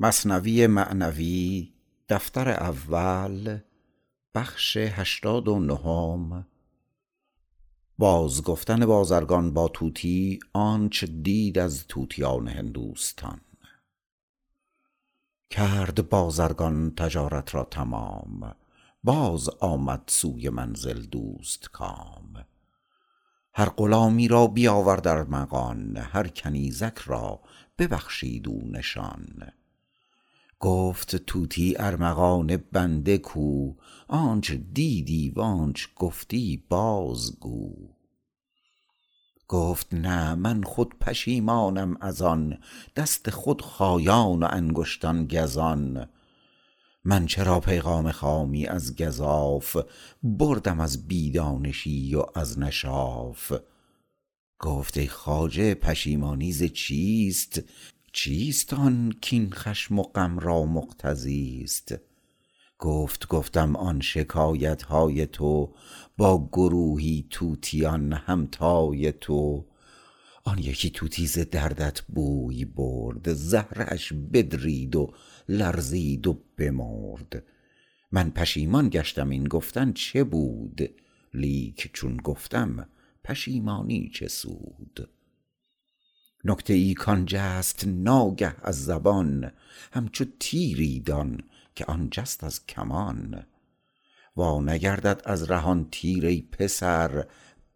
مصنوی معنوی دفتر اول بخش هشتاد و نهم. باز گفتن بازرگان با طوطی آنچ دید از طوطیان هندوستان. کرد بازرگان تجارت را تمام باز آمد سوی منزل دوست کام. هر غلامی را بیاورد ارمغان هر کنیزک را ببخشید او نشان. گفت طوطی ارمغان بنده کو آنچ دیدی وآنچ گفتی بازگو گفت نه من خود پشیمانم از آن دست خود خایان و انگشتان گزان. من چرا پیغام خامی از گزاف بردم از بی دانشی و از نشاف؟ گفت ای خواجه پشیمانی ز چیست؟ چیست آن کاین خشم و غم را مقتضیست گفت گفتم آن شکایت های تو با گروهی طوطیان همتای تو. آن یکی طوطی ز دردت بوی برد زهره اش بدرید و لرزید و بمرد. من پشیمان گشتم این گفتن چه بود؟ لیک چون گفتم پشیمانی چه سود؟ نکته ای کان جست ناگه از زبان همچو تیری دان که آن جست از کمان. وا نگردد از ره آن تیر ای پسر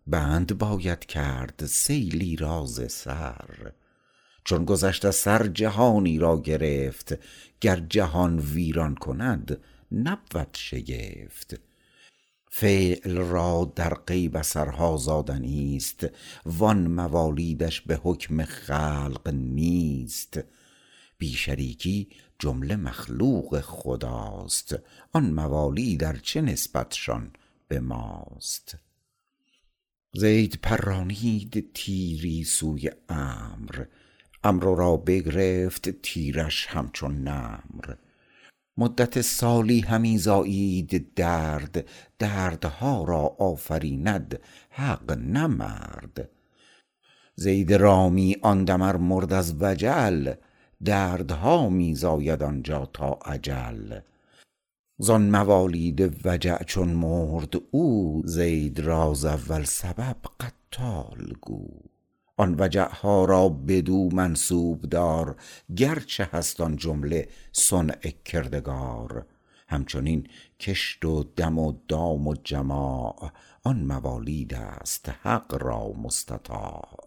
بند باید کرد سیلی را ز سر. چون گذشت از سر جهانی را گرفت گر جهان ویران کند نبود شگفت. فعل را در غیب اثرها زادنیست وان موالیدش به حکم خلق نیست. بی شریکی جمله مخلوق خداست آن موالید ار چه نسبتشان به ماست؟ زید پرانید تیری سوی عمرو عمرو را بگرفت تیرش همچون نمر. مدت سالی همی زایید درد دردها را آفریند حق نه مرد. زید رامی آن دم ار مرد از وجل دردها می زاید آنجا تا اجل. زان موالید وجع چون مرد او زید را ز اول سبب قتال گو. آن وجعها را بدو منسوب دار گرچه هست آن جمله صنع کردگار. همچنین کشت و دم و دام و جماع آن موالیدست حق را مستطاع.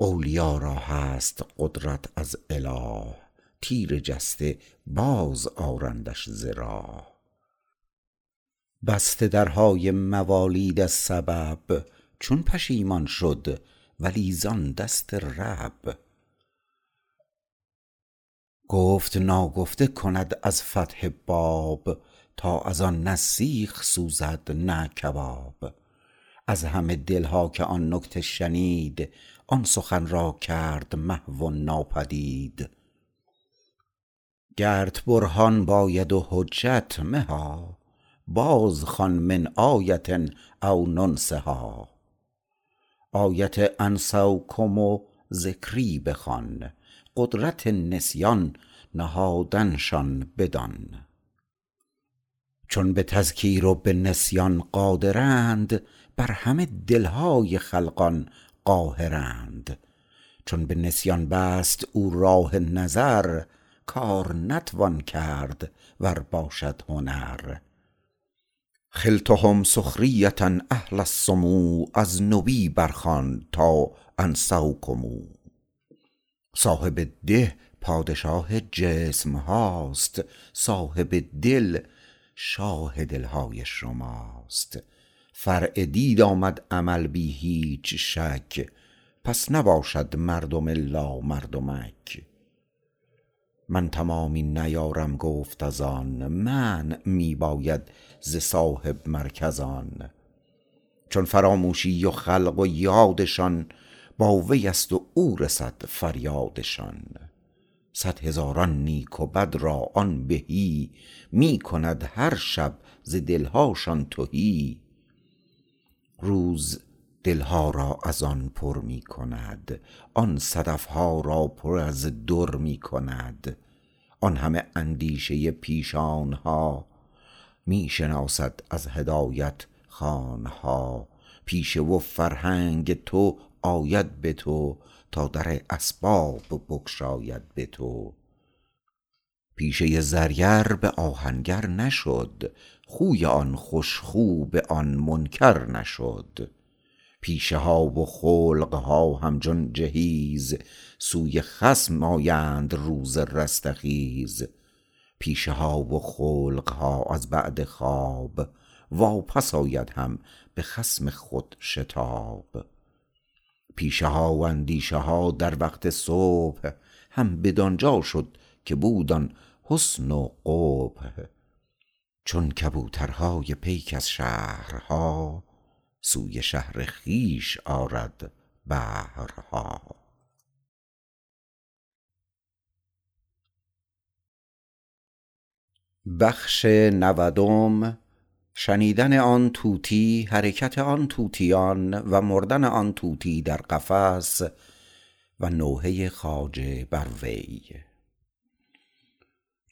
اولیا را هست قدرت از اله تیر جسته باز آرندش ز راه. بسته درهای موالید سبب چون پشیمان شد ولی زان دست رب. گفت ناگفته کند از فتح باب تا از آن نه سیخ سوزد نه کباب. از همه دلها که آن نکته شنید آن سخن را کرد محو و ناپدید. گرت برهان باید و حجت مها باز خوان من آیة او ننسها. آیت انسوکم و ذکری بخوان قدرت نسیان نهادنشان بدان. چون به تذکیر و به نسیان قادرند بر همه دلهای خلقان قاهرند. چون به نسیان بست او راه نظر کار نتوان کرد ور باشد هنر. خلتهم سخریة اهل السمو از نبی برخوان تا انسوکم. صاحب ده پادشاه جسم هاست صاحب دل شاه دلهای شماست فرع دید آمد عمل بی هیچ شک پس نباشد مردم الا مردمک. من تمامی نیارم گفت از آن منع می باید ز صاحب مرکزان چون فراموشی و خلق و یادشان با وی است و او رسد فریادشان. صد هزاران نیک و بد را آن بهی می کند هر شب ز دلهاشان تهی. روز دلها را از آن پر می کند. آن صدفها را پر از در می کند. آن همه اندیشه پیشانها می شناسد از هدایت خوانها پیشه و فرهنگ تو آید به تو تا در اسباب بگشاید به تو. پیشه زرگر به آهنگر نشد خوی آن خوش خو به آن منکر نشد. پیشه ها و خلق ها همچون جهیز سوی خصم آیند روز رستخیز. پیشه ها و خلق ها از بعد خواب واپس آید هم به خصم خود شتاب. پیشه ها و اندیشه ها در وقت صبح هم بدانجا شد که بود آن حسن و قبح. چون کبوترهای پیک از شهرها سوی شهر خویش آرد بهرها بخش نودم شنیدن آن طوطی حرکت آن طوطیان و مردن آن طوطی در قفس و نوحه خواجه بر وی.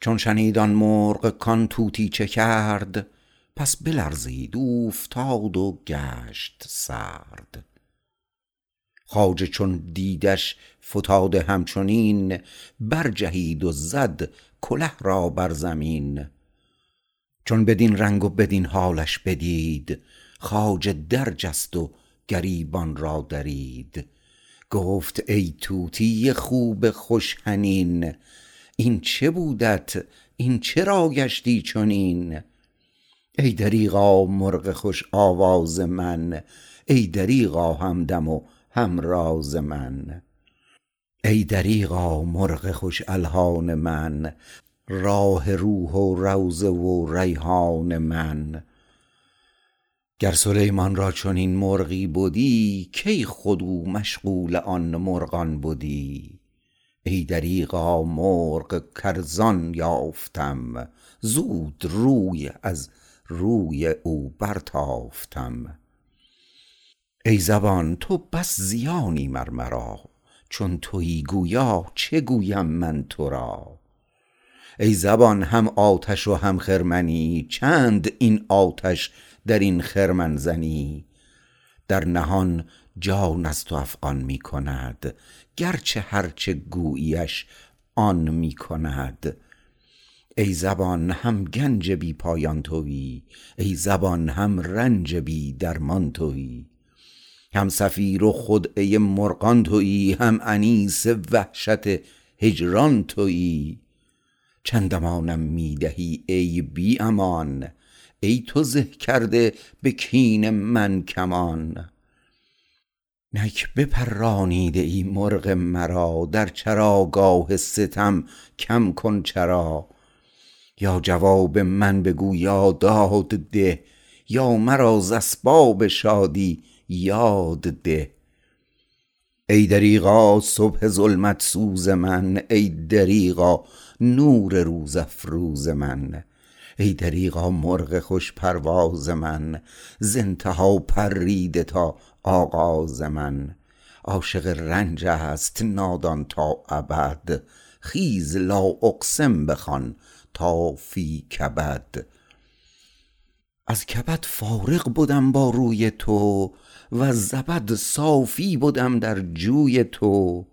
چون شنید آن مرغ کان طوطی چه کرد پس بلرزید اوفتاد و گشت سرد. خواجه چون دیدش فتاده همچنین برجهید و زد کله را بر زمین. چون بدین رنگ و بدین حالش بدید خواجه در جست و گریبان را درید. گفت ای طوطی خوب خوش حنین این چه بودت؟ این چرا گشتی چنین؟ ای دریغا مرغ خوش آواز من ای دریغا همدم و همراز من. ای دریغا مرغ خوش الحان من راح روح و روضه و ریحان من. گر سلیمان را چنین مرغی بدی کی خود او مشغول آن مرغان بدی؟ ای دریغا مرغ کارزان یافتم زود روی از روی او برتافتم. ای زبان تو بس زیانی مر مرا چون تویی گویا چه گویم من تو را؟ ای زبان هم آتش و هم خرمنی چند این آتش در این خرمن زنی؟ در نهان جان از تو افغان می کند گرچه هرچه گوییش آن می کند. ای زبان هم گنج بی پایان تویی ای زبان هم رنج بی درمان تویی هم صفیر و خدعه مرغان تویی هم انیس وحشت هجران تویی چند امانم می دهی ای بی امان ای تو زه کرده به کین من کمان. نک بپرانیده ای مرغ مرا در چراگاه ستم کم کن چرا. یا جواب من بگو یا داد ده یا مرا ز اسباب شادی یاد ده. ای دریغا صبح ظلمت سوز من ای دریغا نور روز افروز من. ای دریغا مرغ خوش پرواز من ز انتها پریده تا آغاز من. عاشق رنج است نادان تا ابد خیز لا اقسم بخوان. تا فی کبد. از کبد فارغ بدم با روی تو وز زبد صافی بدم در جوی تو.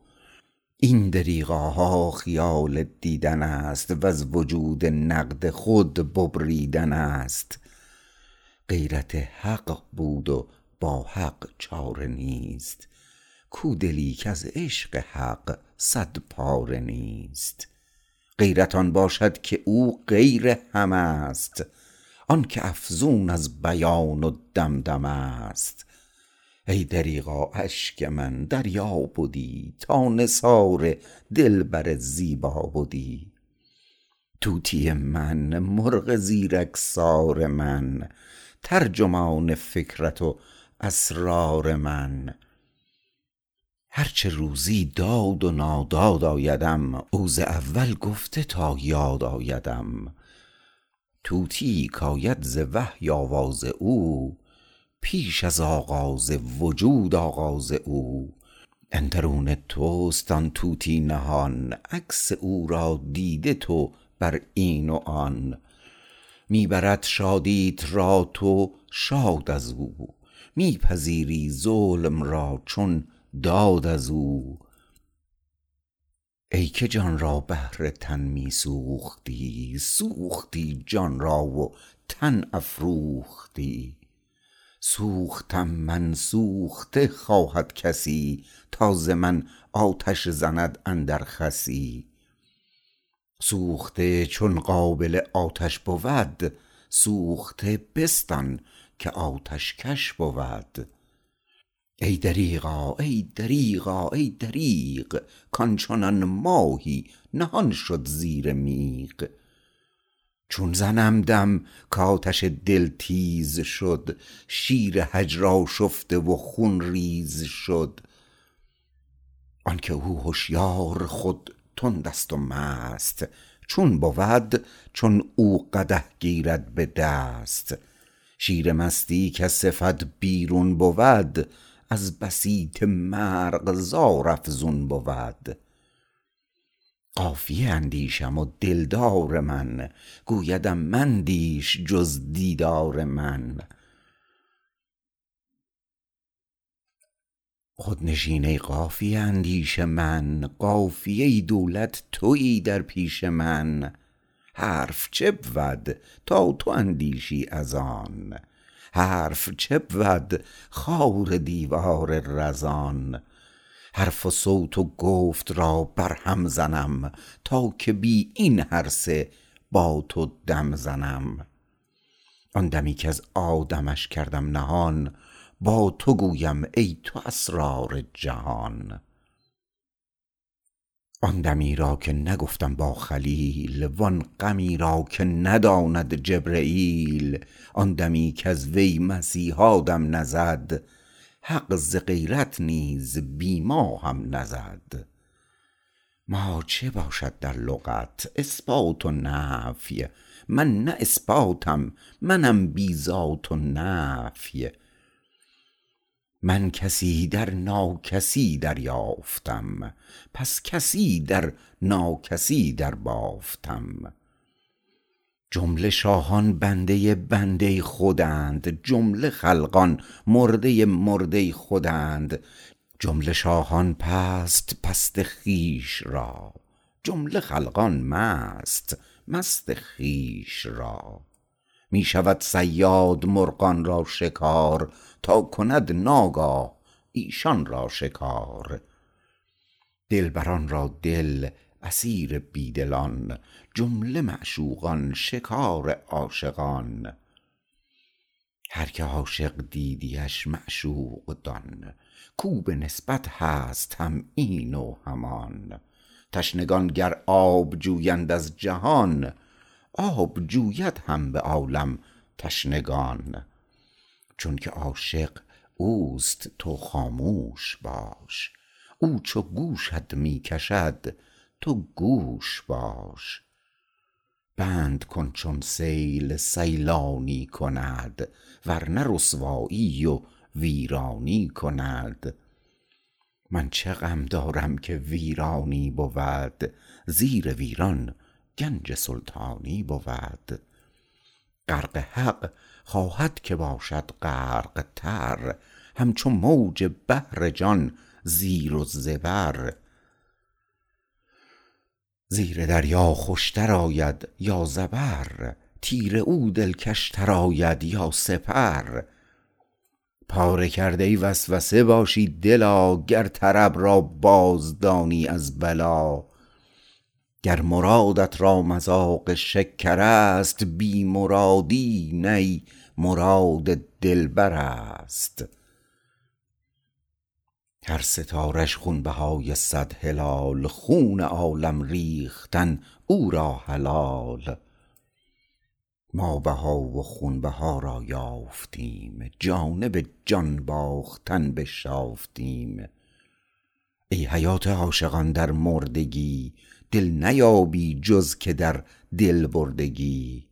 این دریغاها خیال دیدن است وز وجود نقد خود ببریدن است. غیرت حق بود و با حق چاره نیست. کو دلی کز عشق حق صد پاره نیست. غیرت آن باشد که او غیر همه است. آنکه افزون از بیان و دمدمه است. ای دریغا اشک من دریا بدی تا نثار دلبر زیبا بدی. طوطی من مرغ زیرکسار من ترجمان فکرت و اسرار من. هرچه روزی داد و ناداد آیدم او ز اول گفته تا یاد آیدم. طوطیی کاید ز وحی آواز او پیش از آغاز وجود آغاز او. اندرون توست آن طوطی نهان عکس او را دیده تو بر این و آن. می برد شادیت را تو شاد از او می پذیری ظلم را چون داد از او. ای که جان را بهر تن می سوختی سوختی جان را و تن افروختی. سوختم من سوخته خواهد کسی تا ز من آتش زند اندر خسی. سوخته چون قابل آتش بود سوخته بستان که آتش کش بود. ای دریغا ای دریغا ای دریغ کان چنان ماهی نهان شد زیر میغ. چون زنم دم کآتش دل تیز شد شیر هجر آشفته و خون ریز شد. آنکه او هشیار خود تندست و مست چون بود چون او قدح گیرد به دست. شیر مستی کز صفت بیرون بود از بسیط مرغزار افزون بود. قافیه اندیشم و دلدار من گویدم مندیش جز دیدار من. خود نشین ای قافیه اندیش من قافیه دولت تویی در پیش من. حرف چه بود تا تو اندیشی از آن؟ حرف چه بود خار دیوار رزان؟ حرف و صوت و گفت را بر هم زنم تا که بی این هر سه با تو دم زنم. آن دمی کز آدمش کردم نهان با تو گویم ای تو اسرار جهان. آن دمی را که نگفتم با خلیل وان غمی را که نداند جبرییل. آن دمی کز وی مسیحا دم نزد حق ز غیرت نیز بی ما هم نزد. ما چه باشد در لغت؟ اثبات و نفی. من نه اثباتم منم بی ذات و نفی. من کسی در ناکسی دریافتم پس کسی در ناکسی دربافتم. جمله شاهان بنده بنده خودند جمله خلقان مرده مرده خودند. جمله شاهان پست پست خویش را جمله خلقان مست مست خویش را. می شود صیاد مرغان را شکار تا کند ناگاه ایشان را شکار. دلبران را دل اسیر بی دلان جمله معشوقان شکار عاشقان. هر که عاشق دیدیش معشوق دان کو به نسبت هست هم این و همان. تشنگان گر آب جویند از جهان آب جوید هم به عالم تشنگان چونک عاشق اوست تو خاموش باش. او چو گوشت می کشد تو گوش باش. بند کن چون سیل سیلانی کند ورنه رسوایی و ویرانی کند. من چه غم دارم که ویرانی بود زیر ویران. گنج سلطانی بود. غرق حق خواهد که باشد غرق تر همچو موج بحر جان زیر و زبر. زیر دریا خوشتر آید یا زبر تیر او دلکش تر آید یا سپر. پاره کرده وسوسه باشی دلا گر طرب را باز دانی از بلا. گر مرادت را مذاق شکر است بی مرادی نی مراد دلبر است. هر ستاره ش خونبهای صد هلال خون عالم ریختن او را حلال. ما بها و خونبها را یافتیم جانب جان باختن بشافتیم. ای حیات عاشقان در مردگی دل نیابی جز که در دل بردگی.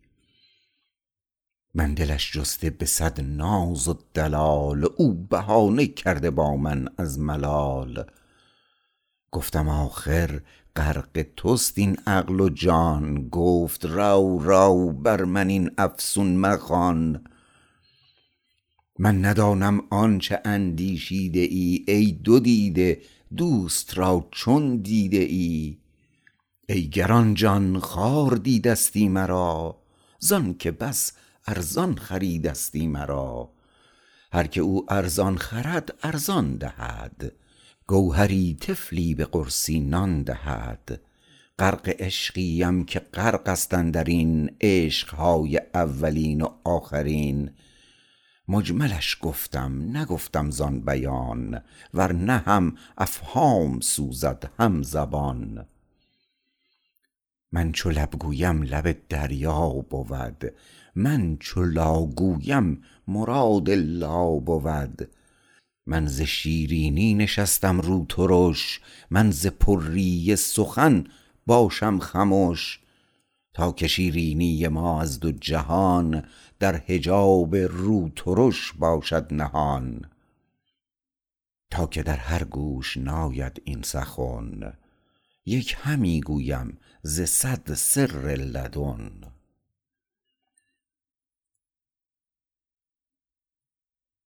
من دلش جسته به صد ناز و دلال او بهانه کرده با من از ملال. گفتم آخر غرق تست این عقل و جان گفت رو رو بر من این افسون مخوان. من ندانم آنچه اندیشیده ای ای دو دیده دوست را چون دیده ای. ای گرانجان خوار دیدستی مرا زانکه بس ارزان خریدستی مرا. هر که او ارزان خرد ارزان دهد. گوهری طفلی به قرصی نان دهد. غرق عشقی ام که غرق است اندرین عشقهای اولین و آخرین. مجملش گفتم نگفتم زان بیان ورنه هم افهام سوزد هم زبان. من چو لب گویم لب دریا بود من چو لا گویم مراد لا بود. من ز شیرینی نشستم رو ترش من ز پری سخن باشم خمش. تا که شیرینی ما از دو جهان در حجاب رو ترش باشد نهان. تا که در هر گوش ناید این سخن یک همی گویم ز صد سر لدن